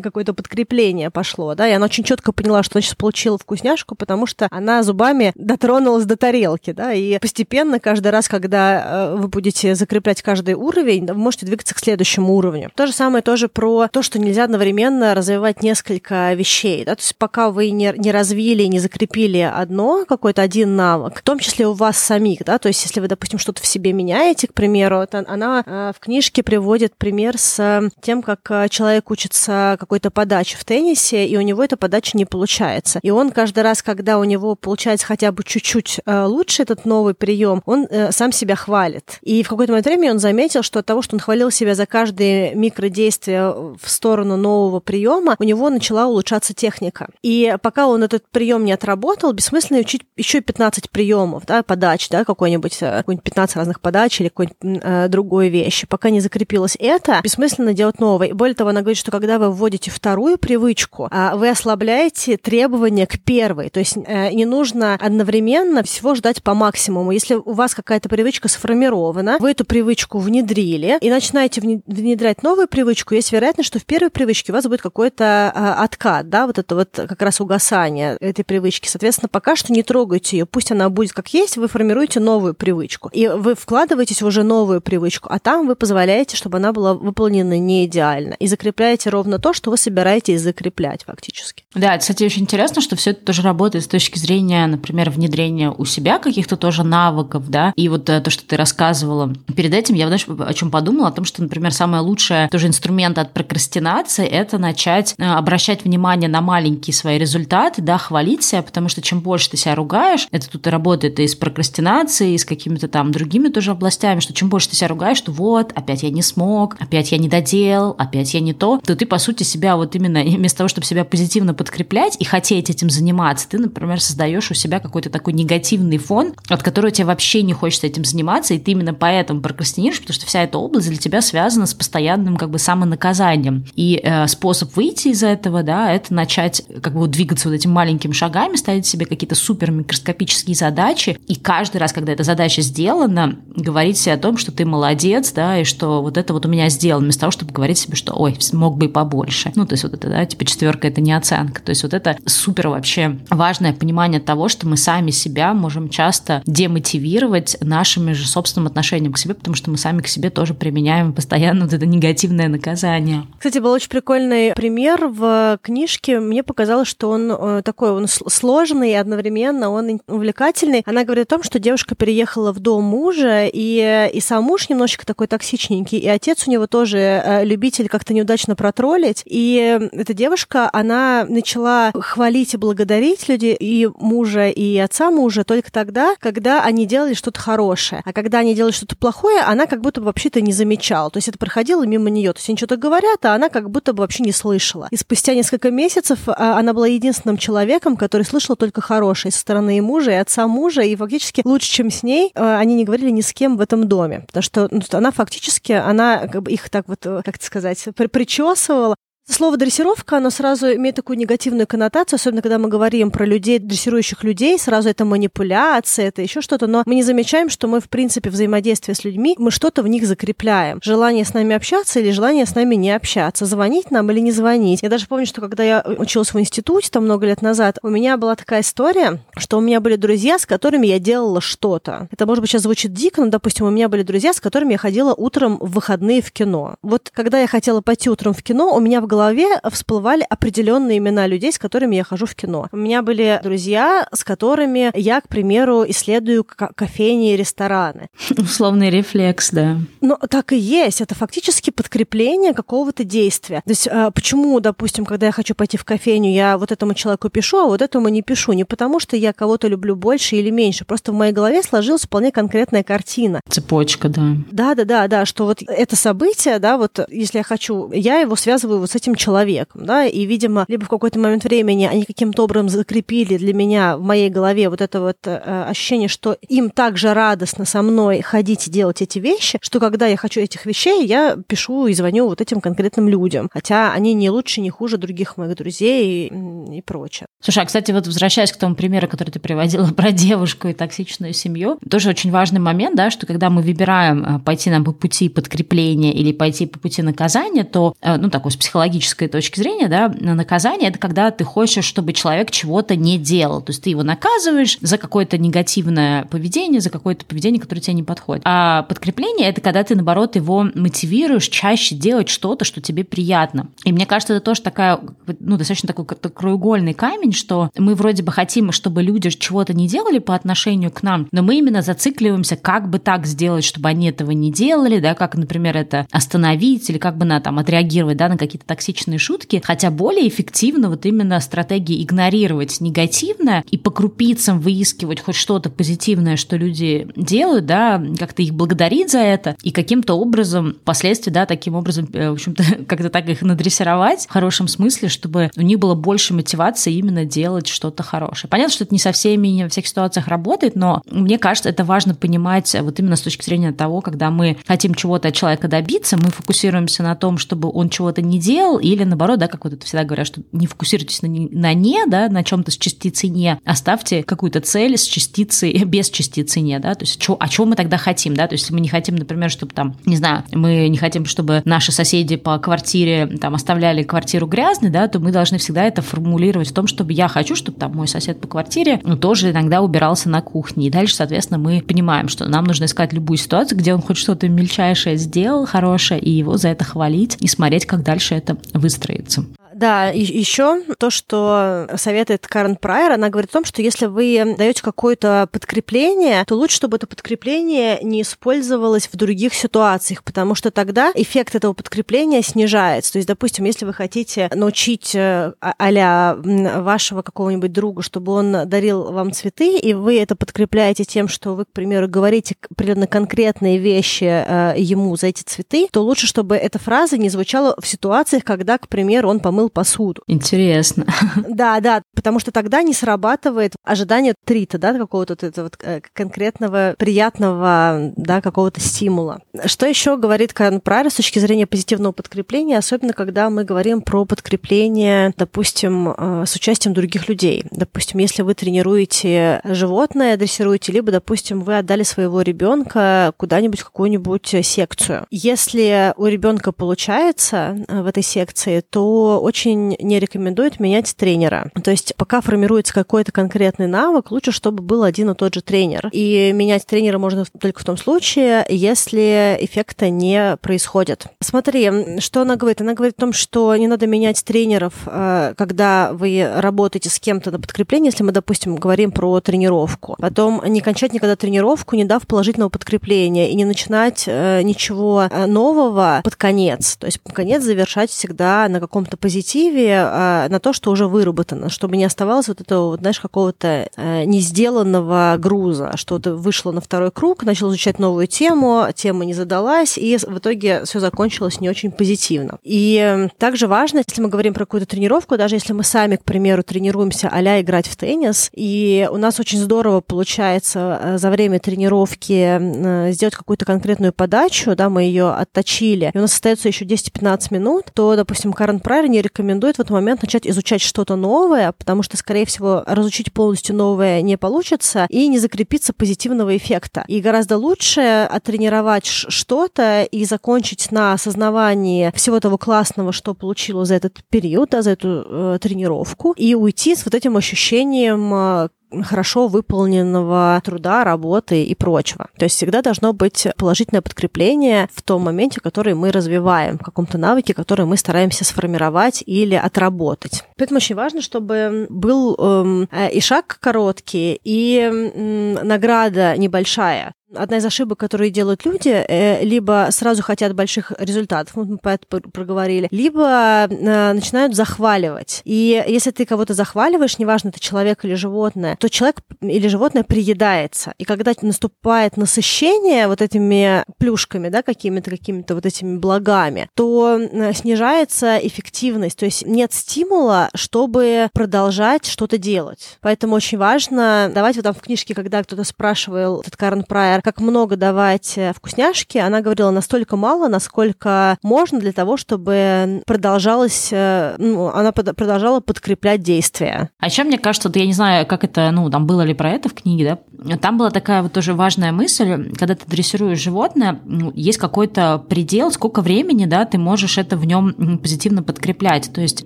какое-то подкрепление пошло, да, и она очень четко поняла, что она сейчас получила вкусняшку, потому что она зубами дотронулась до тарелки, да, и постепенно каждый раз, когда э, вы будете закреплять каждый уровень, вы можете двигаться к следующему уровню. То же самое тоже про то, что нельзя одновременно развивать несколько вещей, да, то есть пока вы не, не развили, не закрепили одно, какой-то один навык, в том числе у вас самих, да, то есть если вы, допустим, что-то в себе меняете, к примеру, то она э, в книжке приводит пример с тем, как э, человек учится какой-то подаче в теннисе, и у него эта подача не получается. И он каждый раз, когда у него получается хотя бы чуть-чуть э, лучше этот новый прием, он э, сам себя хвалит. И в какой-то момент времени он заметил, что от того, что он хвалил себя за каждое микродействие в сторону нового приема, у него начала улучшаться техника. И пока он этот прием не отработал, бессмысленно учить еще 15 приемов, да, подач, да, какой-нибудь, э, какой-нибудь 15 разных подач или какой-нибудь э, другой вещи. Пока не закрепилось это, бессмысленно делать новое. Более того, она говорит, что когда вы вводите вторую привычку, э, вы ослабляете требования к первой. То есть э, не нужно одновременно всего ждать по максимуму. Если у вас какая-то привычка сформирована, вы эту привычку внедрили и начинаете внедрять новую привычку, есть вероятность, что в первой привычке у вас будет какой-то э, откат, да, вот это вот как раз угасание этой привычки. Соответственно, пока что не трогайте ее, пусть она будет как есть, вы формируете новую привычку. И вы вкладываетесь в уже новую привычку, а там вы позволяете, чтобы она была выполнена не идеально. И закрепляете ровно то, что вы собираетесь закреплять фактически. Да, кстати, очень интересно, что все это тоже работает с точки зрения, например, внедрения у себя каких-то тоже навыков, да, и вот э, то, что ты рассказывала. Перед этим я, знаешь, о чем подумала, о том, что, например, самое лучшее тоже инструмент от прокрастинации – это начать э, обращать внимание на маленькие свои результаты, да, хвалить себя, потому что чем больше ты себя ругаешь, это тут и работает и с прокрастинацией, и с какими-то там другими тоже областями, что чем больше ты себя ругаешь, что вот, опять я не смог, опять я не доделал, опять я не то, то ты, по сути, себя вот именно вместо того, чтобы себя позитивно подкреплять и хотеть этим заниматься, ты, например, создаешь у себя какой-то такой негативный фон, от которого тебе вообще не хочется этим заниматься, и ты именно поэтому прокрастинируешь, потому что вся эта область для тебя связана с постоянным как бы самонаказанием. И э, способ выйти из этого, да, это начать как бы двигаться вот этими маленькими шагами, ставить себе какие-то супер микроскопические задачи, и каждый раз, когда эта задача сделана, говорить себе о том, что ты молодец, да, и что вот это вот у меня сделано, вместо того, чтобы говорить себе, что ой, мог бы и побольше. Ну, то есть вот это, да, типа четверка это не оценка. То есть вот это супер вообще важное понимание того, что мы сами себя можем часто демотивировать нашими же собственным отношением к себе, потому что мы сами к себе тоже применяем постоянно вот это негативное наказание. Кстати, был очень прикольный пример в книжке. Мне показалось, что он э, такой, он сложный и одновременно он увлекательный. Она говорит о том, что девушка переехала в дом мужа, и, и сам муж немножечко такой токсичненький, и отец у него тоже э, любитель как-то неудачно протроллить. И эта девушка, она начала хвалить и благодарить людей, и мужа, и отца мужа только тогда, когда они делали что-то хорошее. А когда они делали что-то плохое, она как будто бы вообще-то не замечала. То есть это проходило мимо нее. То есть они что-то говорят, а она как будто бы вообще не слышала. И спустя несколько месяцев а, она была единственным человеком, который слышал только хорошее со стороны и мужа, и отца мужа, и фактически лучше, чем с ней, а, они не говорили ни с кем в этом доме. Потому что ну, она фактически, она как бы их так вот, как сказать, причесывала, Слово дрессировка, оно сразу имеет такую негативную коннотацию, особенно когда мы говорим про людей, дрессирующих людей, сразу это манипуляция, это еще что-то, но мы не замечаем, что мы, в принципе, взаимодействие с людьми, мы что-то в них закрепляем. Желание с нами общаться или желание с нами не общаться, звонить нам или не звонить. Я даже помню, что когда я училась в институте, там много лет назад, у меня была такая история, что у меня были друзья, с которыми я делала что-то. Это, может быть, сейчас звучит дико, но, допустим, у меня были друзья, с которыми я ходила утром в выходные в кино. Вот когда я хотела пойти утром в кино, у меня в голове всплывали определенные имена людей, с которыми я хожу в кино. У меня были друзья, с которыми я, к примеру, исследую кофейни и рестораны. Условный рефлекс, да. Но так и есть. Это фактически подкрепление какого-то действия. То есть а, почему, допустим, когда я хочу пойти в кофейню, я вот этому человеку пишу, а вот этому не пишу? Не потому, что я кого-то люблю больше или меньше. Просто в моей голове сложилась вполне конкретная картина. Цепочка, да. Да, да, да, да, что вот это событие, да, вот если я хочу, я его связываю вот с этим человеком человеком, да, и, видимо, либо в какой-то момент времени они каким-то образом закрепили для меня в моей голове вот это вот э, ощущение, что им также радостно со мной ходить и делать эти вещи, что когда я хочу этих вещей, я пишу и звоню вот этим конкретным людям, хотя они не лучше, не хуже других моих друзей и, и прочее. Слушай, а, кстати, вот возвращаясь к тому примеру, который ты приводила [LAUGHS] про девушку и токсичную семью, тоже очень важный момент, да, что когда мы выбираем э, пойти нам по пути подкрепления или пойти по пути наказания, то, э, ну, такой с психологической точки зрения, да, наказание – это когда ты хочешь, чтобы человек чего-то не делал. То есть ты его наказываешь за какое-то негативное поведение, за какое-то поведение, которое тебе не подходит. А подкрепление – это когда ты, наоборот, его мотивируешь чаще делать что-то, что тебе приятно. И мне кажется, это тоже такая, ну, достаточно такой краеугольный камень, что мы вроде бы хотим, чтобы люди чего-то не делали по отношению к нам, но мы именно зацикливаемся, как бы так сделать, чтобы они этого не делали, да, как, например, это остановить или как бы на там отреагировать, да, на какие-то токсичные шутки, хотя более эффективно вот именно стратегии игнорировать негативное и по крупицам выискивать хоть что-то позитивное, что люди делают, да, как-то их благодарить за это и каким-то образом впоследствии, да, таким образом, э, в общем-то, [LAUGHS] как-то так их надрессировать в хорошем смысле, чтобы у них было больше мотивации именно делать что-то хорошее. Понятно, что это не со всеми, не во всех ситуациях работает, но мне кажется, это важно понимать вот именно с точки зрения того, когда мы хотим чего-то от человека добиться, мы фокусируемся на том, чтобы он чего-то не делал или наоборот, да, как вот это всегда говорят, что не фокусируйтесь на, не, на не, да, на чем-то с частицей не, оставьте какую-то цель с частицей, [LAUGHS] без частицы не, да, то есть чё, а чего мы тогда хотим, да, то есть мы не хотим, например, чтобы там, не знаю, мы не хотим, чтобы наши соседи по квартире там оставляли квартиру грязной, да, то мы должны всегда это формулировать в том, чтобы я хочу, чтобы там мой сосед по квартире ну, тоже иногда убирался на кухне. И дальше, соответственно, мы понимаем, что нам нужно искать любую ситуацию, где он хоть что-то мельчайшее сделал хорошее, и его за это хвалить, и смотреть, как дальше это выстроится. Да, и еще то, что советует Карен Прайер, она говорит о том, что если вы даете какое-то подкрепление, то лучше, чтобы это подкрепление не использовалось в других ситуациях, потому что тогда эффект этого подкрепления снижается. То есть, допустим, если вы хотите научить э, а вашего какого-нибудь друга, чтобы он дарил вам цветы, и вы это подкрепляете тем, что вы, к примеру, говорите определенно конкретные вещи э, ему за эти цветы, то лучше, чтобы эта фраза не звучала в ситуациях, когда, к примеру, он помыл посуду. Интересно. [LAUGHS] Да, да, потому что тогда не срабатывает ожидание трита, да, какого-то вот этого э, конкретного приятного, да, какого-то стимула. Что еще говорит Карен Прайер с точки зрения позитивного подкрепления, особенно когда мы говорим про подкрепление, допустим, э, с участием других людей. Допустим, если вы тренируете животное, дрессируете, либо, допустим, вы отдали своего ребенка куда-нибудь в какую-нибудь секцию. Если у ребенка получается э, в этой секции, то очень не рекомендует менять тренера. То есть пока формируется какой-то конкретный навык, лучше, чтобы был один и тот же тренер. И менять тренера можно только в том случае, если эффекта не происходит. Смотри, что она говорит? Она говорит о том, что не надо менять тренеров, э, когда вы работаете с кем-то на подкрепление, если мы, допустим, говорим про тренировку. Потом не кончать никогда тренировку, не дав положительного подкрепления, и не начинать э, ничего э, нового под конец. То есть под конец завершать всегда на каком-то позитиве позитиве а, на то, что уже выработано, чтобы не оставалось вот этого, знаешь, какого-то а, не сделанного груза, что ты вышло на второй круг, начал изучать новую тему, тема не задалась, и в итоге все закончилось не очень позитивно. И также важно, если мы говорим про какую-то тренировку, даже если мы сами, к примеру, тренируемся а играть в теннис, и у нас очень здорово получается э, за время тренировки э, сделать какую-то конкретную подачу, да, мы ее отточили, и у нас остается еще 10-15 минут, то, допустим, Карен Прайер не рекомендует в этот момент начать изучать что-то новое, потому что, скорее всего, разучить полностью новое не получится и не закрепится позитивного эффекта. И гораздо лучше оттренировать что-то и закончить на осознавании всего того классного, что получила за этот период, да, за эту э, тренировку, и уйти с вот этим ощущением э, хорошо выполненного труда, работы и прочего. То есть всегда должно быть положительное подкрепление в том моменте, который мы развиваем, в каком-то навыке, который мы стараемся сформировать или отработать. Поэтому очень важно, чтобы был эм, э, и шаг короткий, и э, награда небольшая одна из ошибок, которые делают люди, э, либо сразу хотят больших результатов, мы по это проговорили, либо э, начинают захваливать. И если ты кого-то захваливаешь, неважно, это человек или животное, то человек или животное приедается. И когда наступает насыщение вот этими плюшками, да, какими-то какими-то вот этими благами, то э, снижается эффективность, то есть нет стимула, чтобы продолжать что-то делать. Поэтому очень важно давать вот там в книжке, когда кто-то спрашивал, этот Карен Прайер, как много давать э, вкусняшки, она говорила настолько мало, насколько можно для того, чтобы продолжалось, э, ну, она продолжала подкреплять действия. А еще мне кажется, вот я не знаю, как это, ну, там было ли про это в книге, да, там была такая вот тоже важная мысль, когда ты дрессируешь животное, ну, есть какой-то предел, сколько времени, да, ты можешь это в нем позитивно подкреплять. То есть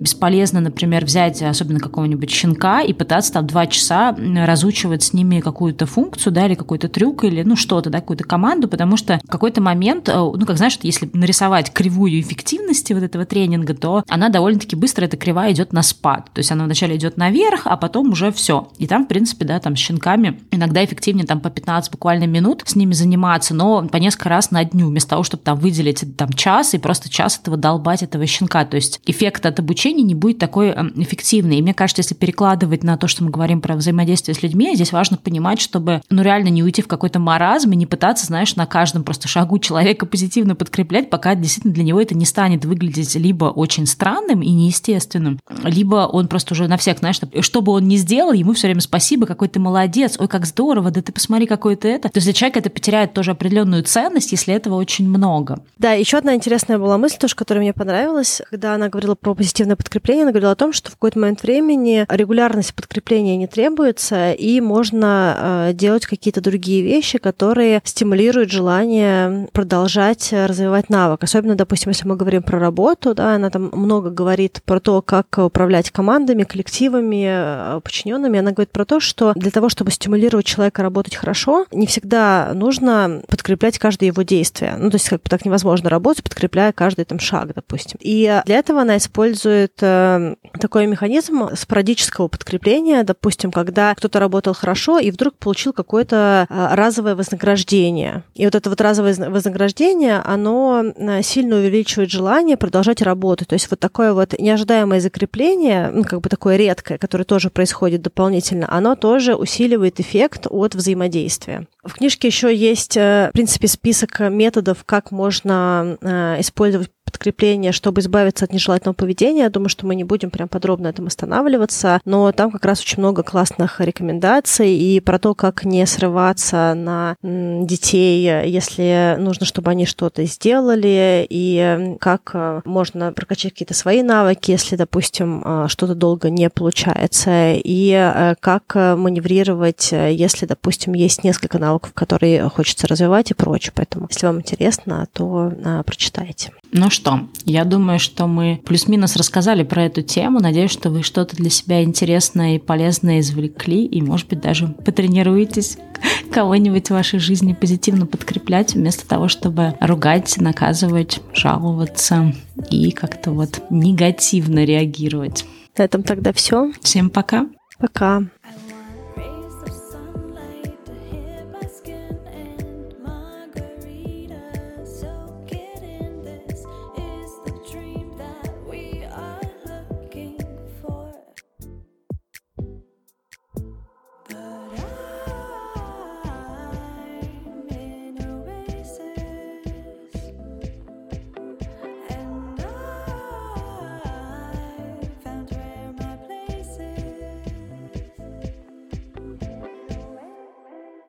бесполезно, например, взять особенно какого-нибудь щенка и пытаться там два часа разучивать с ними какую-то функцию, да, или какой-то трюк, или, ну, что-то, да, какую-то команду, потому что в какой-то момент, э, ну, как знаешь, если нарисовать кривую эффективности вот этого тренинга, то она довольно-таки быстро, эта кривая идет на спад. То есть она вначале идет наверх, а потом уже все. И там, в принципе, да, там с щенками иногда эффективнее там по 15 буквально минут с ними заниматься, но по несколько раз на дню, вместо того, чтобы там выделить там час и просто час этого долбать этого щенка. То есть эффект от обучения не будет такой эм, эффективный. И мне кажется, если перекладывать на то, что мы говорим про взаимодействие с людьми, здесь важно понимать, чтобы, ну, реально не уйти в какой-то маразм, маразм и не пытаться, знаешь, на каждом просто шагу человека позитивно подкреплять, пока действительно для него это не станет выглядеть либо очень странным и неестественным, либо он просто уже на всех, знаешь, что бы он ни сделал, ему все время спасибо, какой ты молодец, ой, как здорово, да ты посмотри, какой ты это. То есть для человека это потеряет тоже определенную ценность, если этого очень много. Да, еще одна интересная была мысль, тоже, которая мне понравилась, когда она говорила про позитивное подкрепление, она говорила о том, что в какой-то момент времени регулярность подкрепления не требуется, и можно э, делать какие-то другие вещи, которые которые стимулируют желание продолжать развивать навык. Особенно, допустим, если мы говорим про работу, да, она там много говорит про то, как управлять командами, коллективами, э, подчиненными. Она говорит про то, что для того, чтобы стимулировать человека работать хорошо, не всегда нужно подкреплять каждое его действие. Ну, то есть как бы так невозможно работать, подкрепляя каждый там шаг, допустим. И для этого она использует э, такой механизм спорадического подкрепления, допустим, когда кто-то работал хорошо и вдруг получил какое-то э, разовое вознаграждение вознаграждение. И вот это вот разовое вознаграждение, оно э, сильно увеличивает желание продолжать работать. То есть вот такое вот неожидаемое закрепление, ну, как бы такое редкое, которое тоже происходит дополнительно, оно тоже усиливает эффект от взаимодействия. В книжке еще есть, э, в принципе, список методов, как можно э, использовать подкрепление, чтобы избавиться от нежелательного поведения. Я думаю, что мы не будем прям подробно этом останавливаться, но там как раз очень много классных рекомендаций и про то, как не срываться на детей, если нужно, чтобы они что-то сделали, и как э, можно прокачать какие-то свои навыки, если, допустим, э, что-то долго не получается, и э, как маневрировать, если, допустим, есть несколько навыков, которые хочется развивать и прочее. Поэтому, если вам интересно, то прочитайте. Ну что, я думаю, что мы плюс-минус рассказали про эту тему. Надеюсь, что вы что-то для себя интересное и полезное извлекли, и, может быть, даже потренируетесь [LAUGHS] кого-нибудь в вашей жизни позитивно подкреплять, вместо того, чтобы ругать, наказывать, жаловаться и как-то вот негативно реагировать. На этом тогда все. Всем пока. Пока.